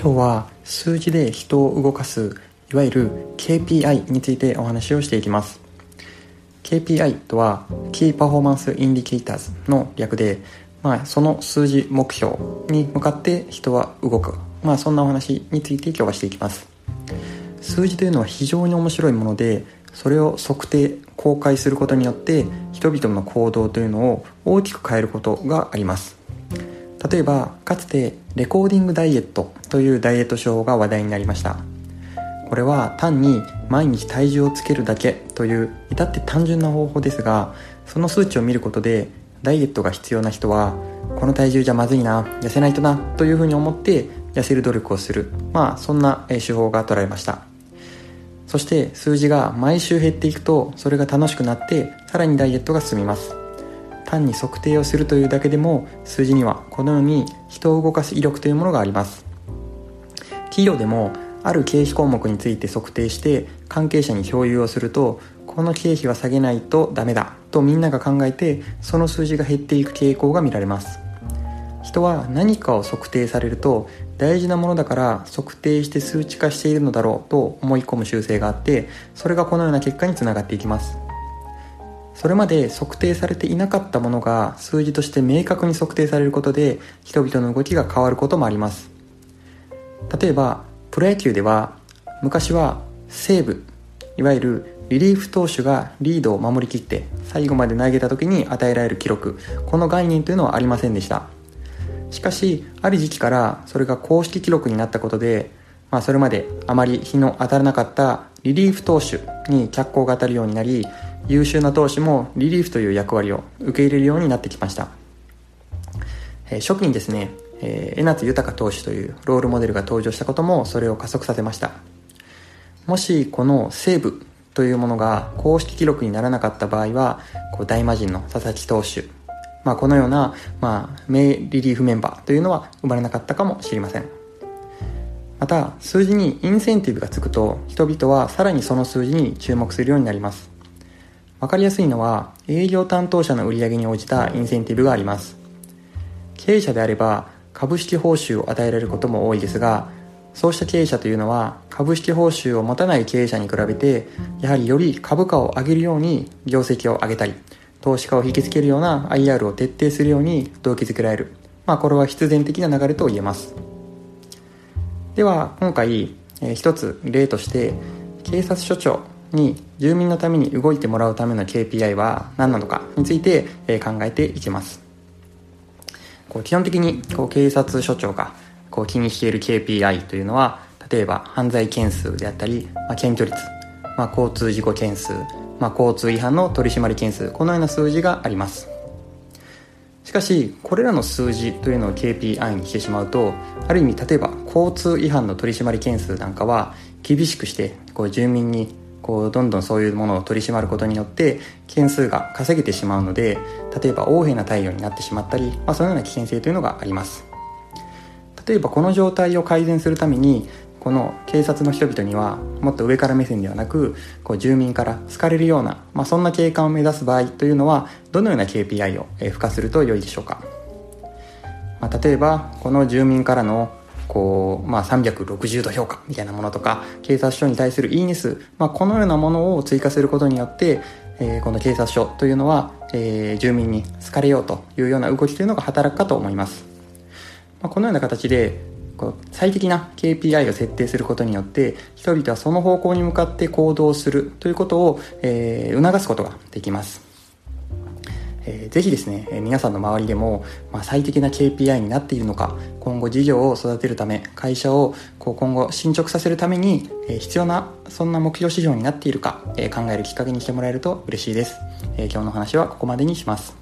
今日は数字で人を動かすいわゆる KPI についてお話をしていきます。KPI とは Key Performance Indicators の略で、まあ、その数字目標に向かって人は動く、まあ、そんなお話について今日はしていきます。数字というのは非常に面白いものでそれを測定公開することによって人々の行動というのを大きく変えることがあります。例えばかつてレコーディングダイエットというダイエット手法が話題になりました。これは単に毎日体重をつけるだけという至って単純な方法ですがその数値を見ることでダイエットが必要な人はこの体重じゃまずいな痩せないとなというふうに思って痩せる努力をする。まあそんな手法が取られました。そして数字が毎週減っていくとそれが楽しくなってさらにダイエットが進みます。単に測定をするというだけでも数字にはこのように人を動かす威力というものがあります。企業でもある経費項目について測定して関係者に共有をするとこの経費は下げないとダメだとみんなが考えてその数字が減っていく傾向が見られます。人は何かを測定されると大事なものだから測定して数値化しているのだろうと思い込む習性があってそれがこのような結果につながっていきます。それまで測定されていなかったものが数字として明確に測定されることで人々の動きが変わることもあります。例えばプロ野球では昔は西武いわゆるリリーフ投手がリードを守りきって最後まで投げた時に与えられる記録。この概念というのはありませんでした。しかしある時期からそれが公式記録になったことで、まあ、それまであまり日の当たらなかったリリーフ投手に脚光が当たるようになり優秀な投手もリリーフという役割を受け入れるようになってきました、えー、初期にですね、えー、江夏豊投手というロールモデルが登場したこともそれを加速させました。もしこの西武というものが公式記録にならなかった場合はこう大魔神の佐々木投手、まあ、このような、まあ、名リリーフメンバーというのは生まれなかったかもしれません。また数字にインセンティブがつくと人々はさらにその数字に注目するようになります。分かりやすいのは営業担当者の売り上げに応じたインセンティブがあります。経営者であれば株式報酬を与えられることも多いですがそうした経営者というのは株式報酬を持たない経営者に比べてやはりより株価を上げるように業績を上げたり投資家を引きつけるような IR を徹底するように動機づけられる。まあこれは必然的な流れと言えます。では今回、えー、一つ例として警察署長に住民のために動いてもらうための KPI は何なのかについて考えていきます。こう基本的にこう警察署長がこう気にしている KPI というのは例えば犯罪件数であったり、まあ、検挙率、まあ、交通事故件数、まあ、交通違反の取り締まり件数このような数字があります。しかしこれらの数字というのを KPI にしてしまうとある意味例えば交通違反の取り締まり件数なんかは厳しくしてこう住民にこうどんどんそういうものを取り締まることによって件数が稼げてしまうので例えば横柄な対応になってしまったり、まあ、そのような危険性というのがあります。例えばこの状態を改善するためにこの警察の人々にはもっと上から目線ではなくこう住民から好かれるような、まあ、そんな景観を目指す場合というのはどのような KPI を付加すると良いでしょうか、まあ、例えばこの住民からのこう、まあ、360度評価みたいなものとか、警察署に対するいいね数、まあ、このようなものを追加することによって、えー、この警察署というのは、えー、住民に好かれようというような動きというのが働くかと思います。まあ、このような形で、こう最適な KPI を設定することによって人々はその方向に向かって行動するということを、えー、促すことができますえー、ぜひですね、皆さんの周りでも、まあ、最適な KPI になっているのか、今後事業を育てるため、会社をこう今後進捗させるために、え、必要な、そんな目標指標になっているか、え、考えるきっかけにしてもらえると嬉しいです。え、今日の話はここまでにします。